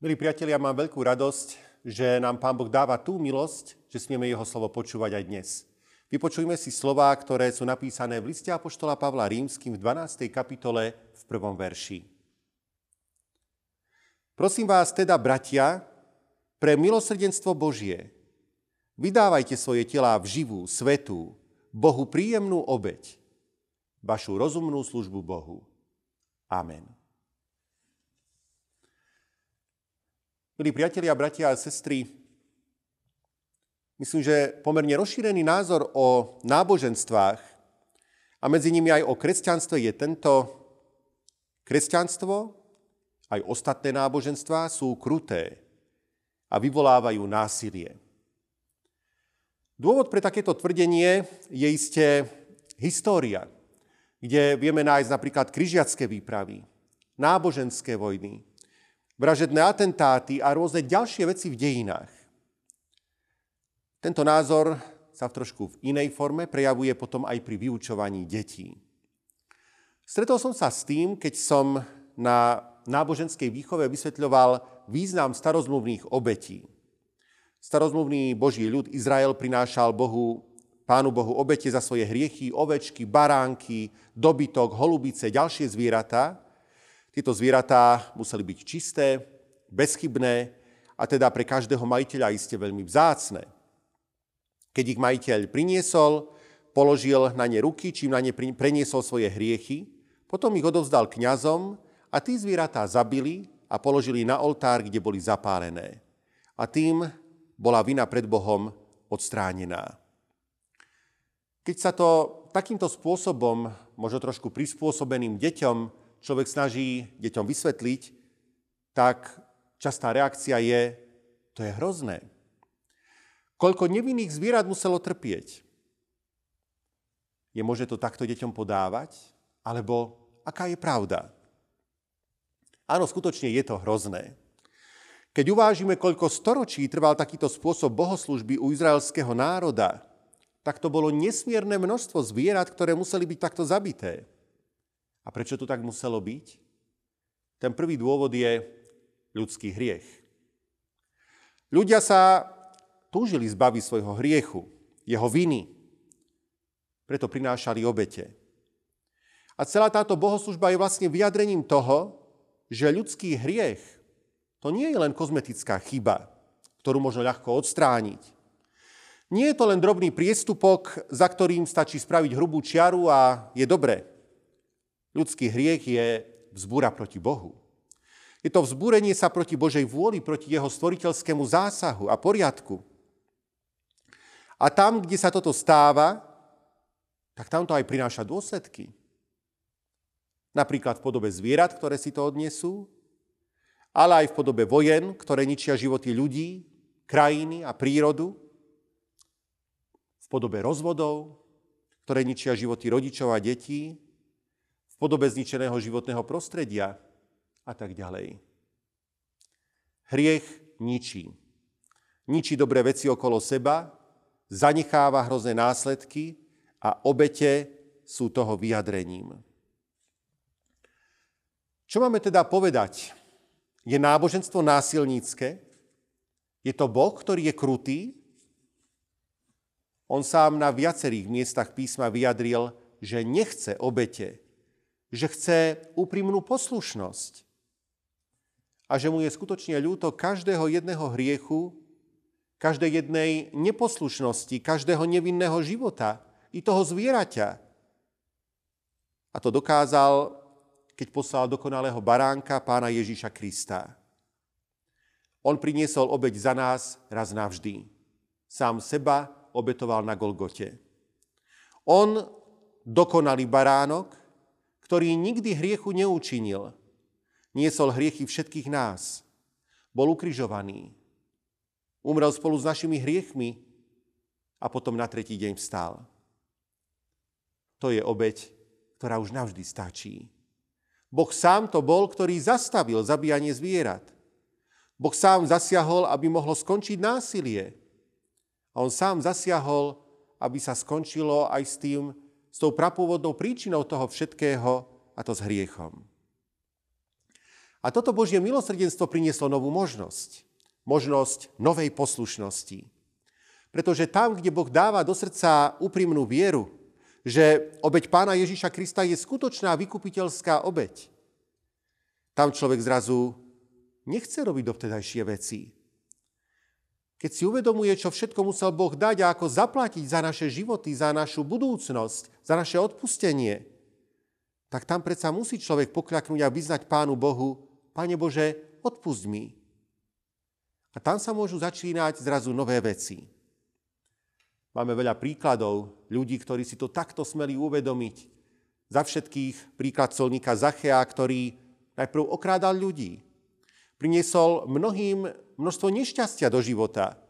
Milí priatelia, mám veľkú radosť, že nám Pán Boh dáva tú milosť, že smieme Jeho slovo počúvať aj dnes. Vypočujme si slová, ktoré sú napísané v liste Apoštola Pavla Rímským v 12. kapitole v prvom verši. Prosím vás teda, bratia, pre milosrdenstvo Božie, vydávajte svoje telá v živú, svetú, Bohu príjemnú obeď, vašu rozumnú službu Bohu. Amen. Milí priatelia, bratia a sestry, myslím, že pomerne rozšírený názor o náboženstvách a medzi nimi aj o kresťanstve je tento. Kresťanstvo, aj ostatné náboženstvá sú kruté a vyvolávajú násilie. Dôvod pre takéto tvrdenie je isté história, kde vieme nájsť napríklad križiacké výpravy, náboženské vojny, vražedné atentáty a rôzne ďalšie veci v dejinách. Tento názor sa v trošku v inej forme prejavuje potom aj pri vyučovaní detí. Stretol som sa s tým, keď som na náboženskej výchove vysvetľoval význam starozmluvných obetí. Starozmluvný Boží ľud Izrael prinášal Bohu, Pánu Bohu obete za svoje hriechy, ovečky, baránky, dobytok, holubice, ďalšie zvieratá, tieto zvieratá museli byť čisté, bezchybné a teda pre každého majiteľa iste veľmi vzácne. Keď ich majiteľ priniesol, položil na ne ruky, čím na ne preniesol svoje hriechy, potom ich odovzdal kňazom a tí zvieratá zabili a položili na oltár, kde boli zapálené. A tým bola vina pred Bohom odstránená. Keď sa to takýmto spôsobom, možno trošku prispôsobeným deťom, človek snaží deťom vysvetliť, tak častá reakcia je, to je hrozné. Koľko nevinných zvierat muselo trpieť? Je možné to takto deťom podávať? Alebo aká je pravda? Áno, skutočne je to hrozné. Keď uvážime, koľko storočí trval takýto spôsob bohoslužby u izraelského národa, tak to bolo nesmierne množstvo zvierat, ktoré museli byť takto zabité. A prečo to tak muselo byť? Ten prvý dôvod je ľudský hriech. Ľudia sa túžili zbaviť svojho hriechu, jeho viny. Preto prinášali obete. A celá táto bohoslužba je vlastne vyjadrením toho, že ľudský hriech to nie je len kozmetická chyba, ktorú možno ľahko odstrániť. Nie je to len drobný priestupok, za ktorým stačí spraviť hrubú čiaru a je dobré. Ľudský hriech je vzbúra proti Bohu. Je to vzbúrenie sa proti Božej vôli, proti jeho stvoriteľskému zásahu a poriadku. A tam, kde sa toto stáva, tak tam to aj prináša dôsledky. Napríklad v podobe zvierat, ktoré si to odnesú, ale aj v podobe vojen, ktoré ničia životy ľudí, krajiny a prírodu, v podobe rozvodov, ktoré ničia životy rodičov a detí, podobe zničeného životného prostredia a tak ďalej. Hriech ničí. Ničí dobré veci okolo seba, zanecháva hrozné následky a obete sú toho vyjadrením. Čo máme teda povedať? Je náboženstvo násilnícke? Je to Boh, ktorý je krutý? On sám na viacerých miestach písma vyjadril, že nechce obete, že chce úprimnú poslušnosť a že mu je skutočne ľúto každého jedného hriechu, každej jednej neposlušnosti, každého nevinného života, i toho zvieraťa. A to dokázal, keď poslal dokonalého baránka pána Ježíša Krista. On priniesol obeď za nás raz navždy. Sám seba obetoval na Golgote. On, dokonalý baránok, ktorý nikdy hriechu neučinil, niesol hriechy všetkých nás, bol ukrižovaný, umrel spolu s našimi hriechmi a potom na tretí deň vstal. To je obeď, ktorá už navždy stačí. Boh sám to bol, ktorý zastavil zabíjanie zvierat. Boh sám zasiahol, aby mohlo skončiť násilie. A on sám zasiahol, aby sa skončilo aj s tým, s tou prapôvodnou príčinou toho všetkého, a to s hriechom. A toto Božie milosrdenstvo prinieslo novú možnosť. Možnosť novej poslušnosti. Pretože tam, kde Boh dáva do srdca úprimnú vieru, že obeď pána Ježíša Krista je skutočná vykupiteľská obeď, tam človek zrazu nechce robiť dovtedajšie veci. Keď si uvedomuje, čo všetko musel Boh dať a ako zaplatiť za naše životy, za našu budúcnosť, za naše odpustenie, tak tam predsa musí človek pokľaknúť a vyznať Pánu Bohu, Pane Bože, odpust mi. A tam sa môžu začínať zrazu nové veci. Máme veľa príkladov ľudí, ktorí si to takto smeli uvedomiť. Za všetkých príklad solníka Zachea, ktorý najprv okrádal ľudí. Priniesol mnohým množstvo nešťastia do života.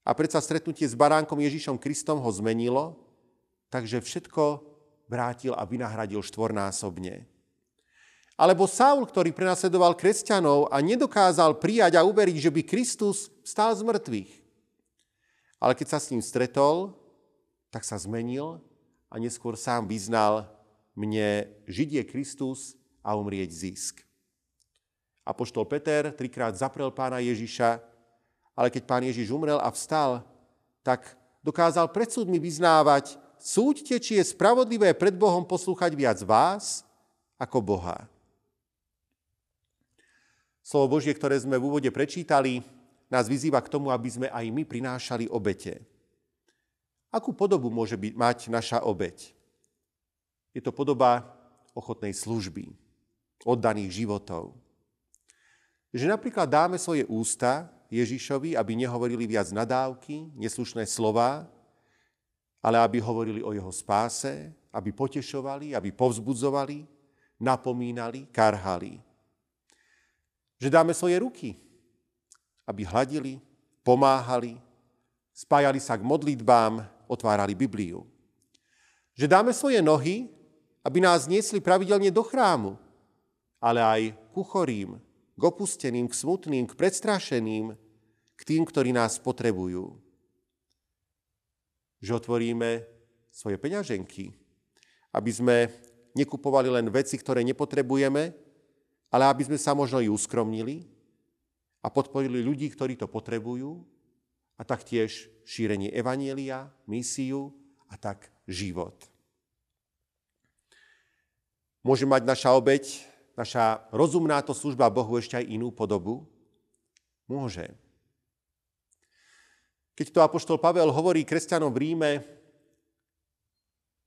A predsa stretnutie s baránkom Ježišom Kristom ho zmenilo, takže všetko vrátil a vynahradil štvornásobne. Alebo Saul, ktorý prenasledoval kresťanov a nedokázal prijať a uveriť, že by Kristus stál z mŕtvych. Ale keď sa s ním stretol, tak sa zmenil a neskôr sám vyznal, mne žiť je Kristus a umrieť zisk. Apoštol Peter trikrát zaprel pána Ježiša, ale keď pán Ježiš umrel a vstal, tak dokázal pred súdmi vyznávať, súďte, či je spravodlivé pred Bohom poslúchať viac vás ako Boha. Slovo Božie, ktoré sme v úvode prečítali, nás vyzýva k tomu, aby sme aj my prinášali obete. Akú podobu môže byť, mať naša obeť? Je to podoba ochotnej služby, oddaných životov. Že napríklad dáme svoje ústa Ježišovi, aby nehovorili viac nadávky, neslušné slova, ale aby hovorili o jeho spáse, aby potešovali, aby povzbudzovali, napomínali, karhali že dáme svoje ruky, aby hladili, pomáhali, spájali sa k modlitbám, otvárali Bibliu. Že dáme svoje nohy, aby nás niesli pravidelne do chrámu, ale aj ku chorým, k opusteným, k smutným, k predstrašeným, k tým, ktorí nás potrebujú. Že otvoríme svoje peňaženky, aby sme nekupovali len veci, ktoré nepotrebujeme, ale aby sme sa možno i uskromnili a podporili ľudí, ktorí to potrebujú a taktiež šírenie evanielia, misiu a tak život. Môže mať naša obeď, naša rozumná to služba Bohu ešte aj inú podobu? Môže. Keď to apoštol Pavel hovorí kresťanom v Ríme,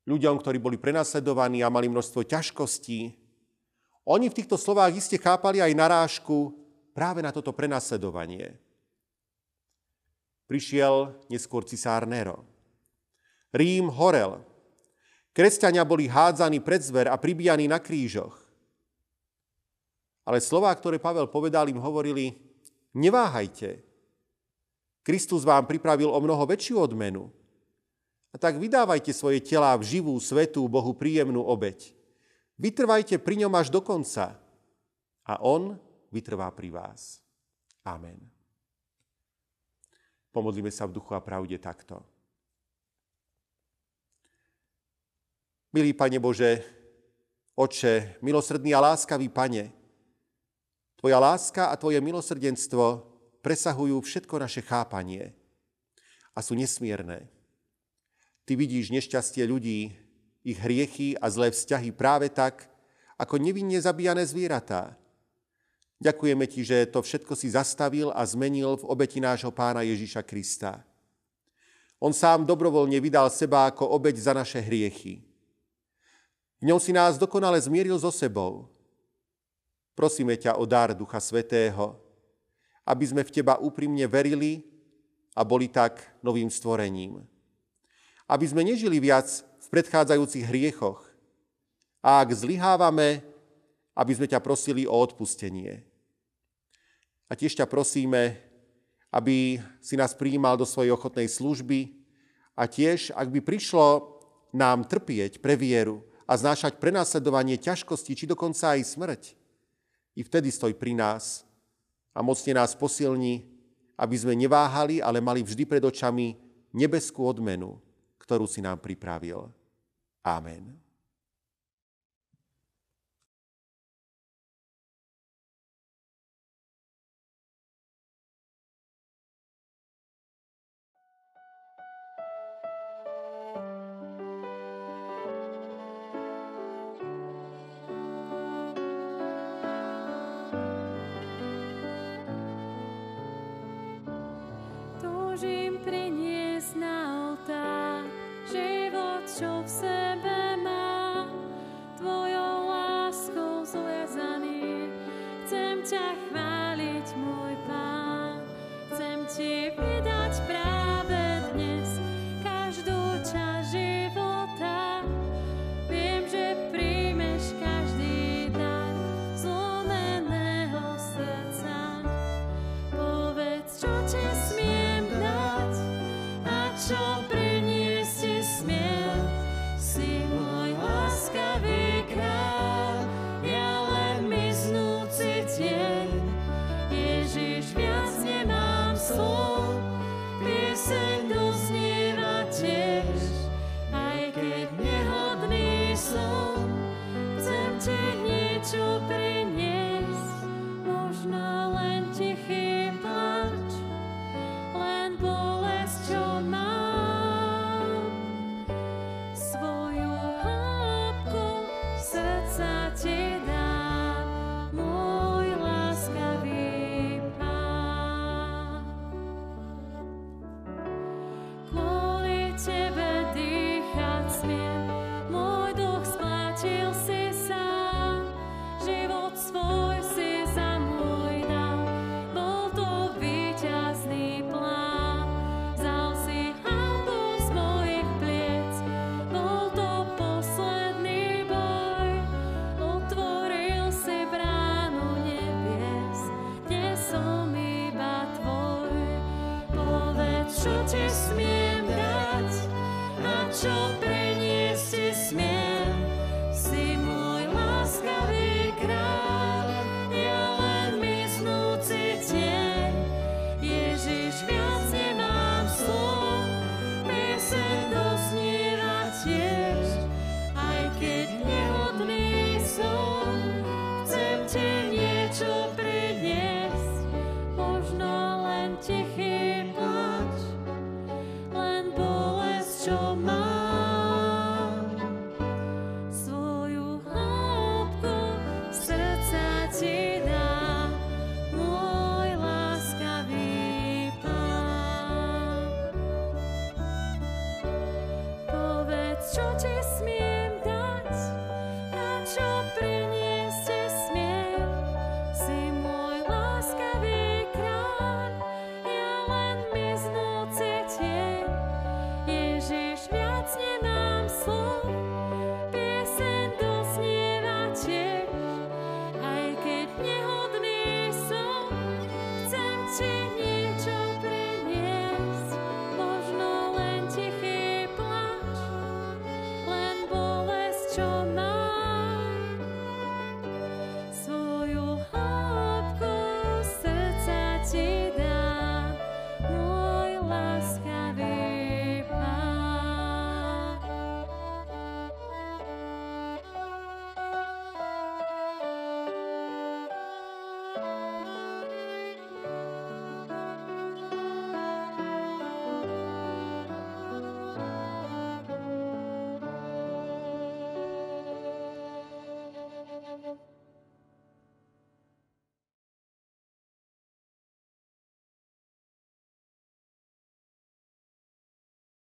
ľuďom, ktorí boli prenasledovaní a mali množstvo ťažkostí, oni v týchto slovách iste chápali aj narážku práve na toto prenasledovanie. Prišiel neskôr cisár Nero. Rím horel. Kresťania boli hádzaní pred zver a pribíjaní na krížoch. Ale slová, ktoré Pavel povedal, im hovorili, neváhajte. Kristus vám pripravil o mnoho väčšiu odmenu. A tak vydávajte svoje telá v živú, svetú, Bohu príjemnú obeď. Vytrvajte pri ňom až do konca a on vytrvá pri vás. Amen. Pomodlíme sa v duchu a pravde takto. Milý Pane Bože, Oče, milosrdný a láskavý Pane, Tvoja láska a Tvoje milosrdenstvo presahujú všetko naše chápanie a sú nesmierne. Ty vidíš nešťastie ľudí, ich hriechy a zlé vzťahy práve tak, ako nevinne zabíjané zvieratá. Ďakujeme Ti, že to všetko si zastavil a zmenil v obeti nášho pána Ježiša Krista. On sám dobrovoľne vydal seba ako obeť za naše hriechy. V ňom si nás dokonale zmieril so sebou. Prosíme ťa o dar Ducha Svetého, aby sme v Teba úprimne verili a boli tak novým stvorením. Aby sme nežili viac v predchádzajúcich hriechoch. A ak zlyhávame, aby sme ťa prosili o odpustenie. A tiež ťa prosíme, aby si nás prijímal do svojej ochotnej služby a tiež, ak by prišlo nám trpieť pre vieru a znášať prenasledovanie ťažkosti, či dokonca aj smrť, i vtedy stoj pri nás a mocne nás posilni, aby sme neváhali, ale mali vždy pred očami nebeskú odmenu, ktorú si nám pripravil. Amen. Bye.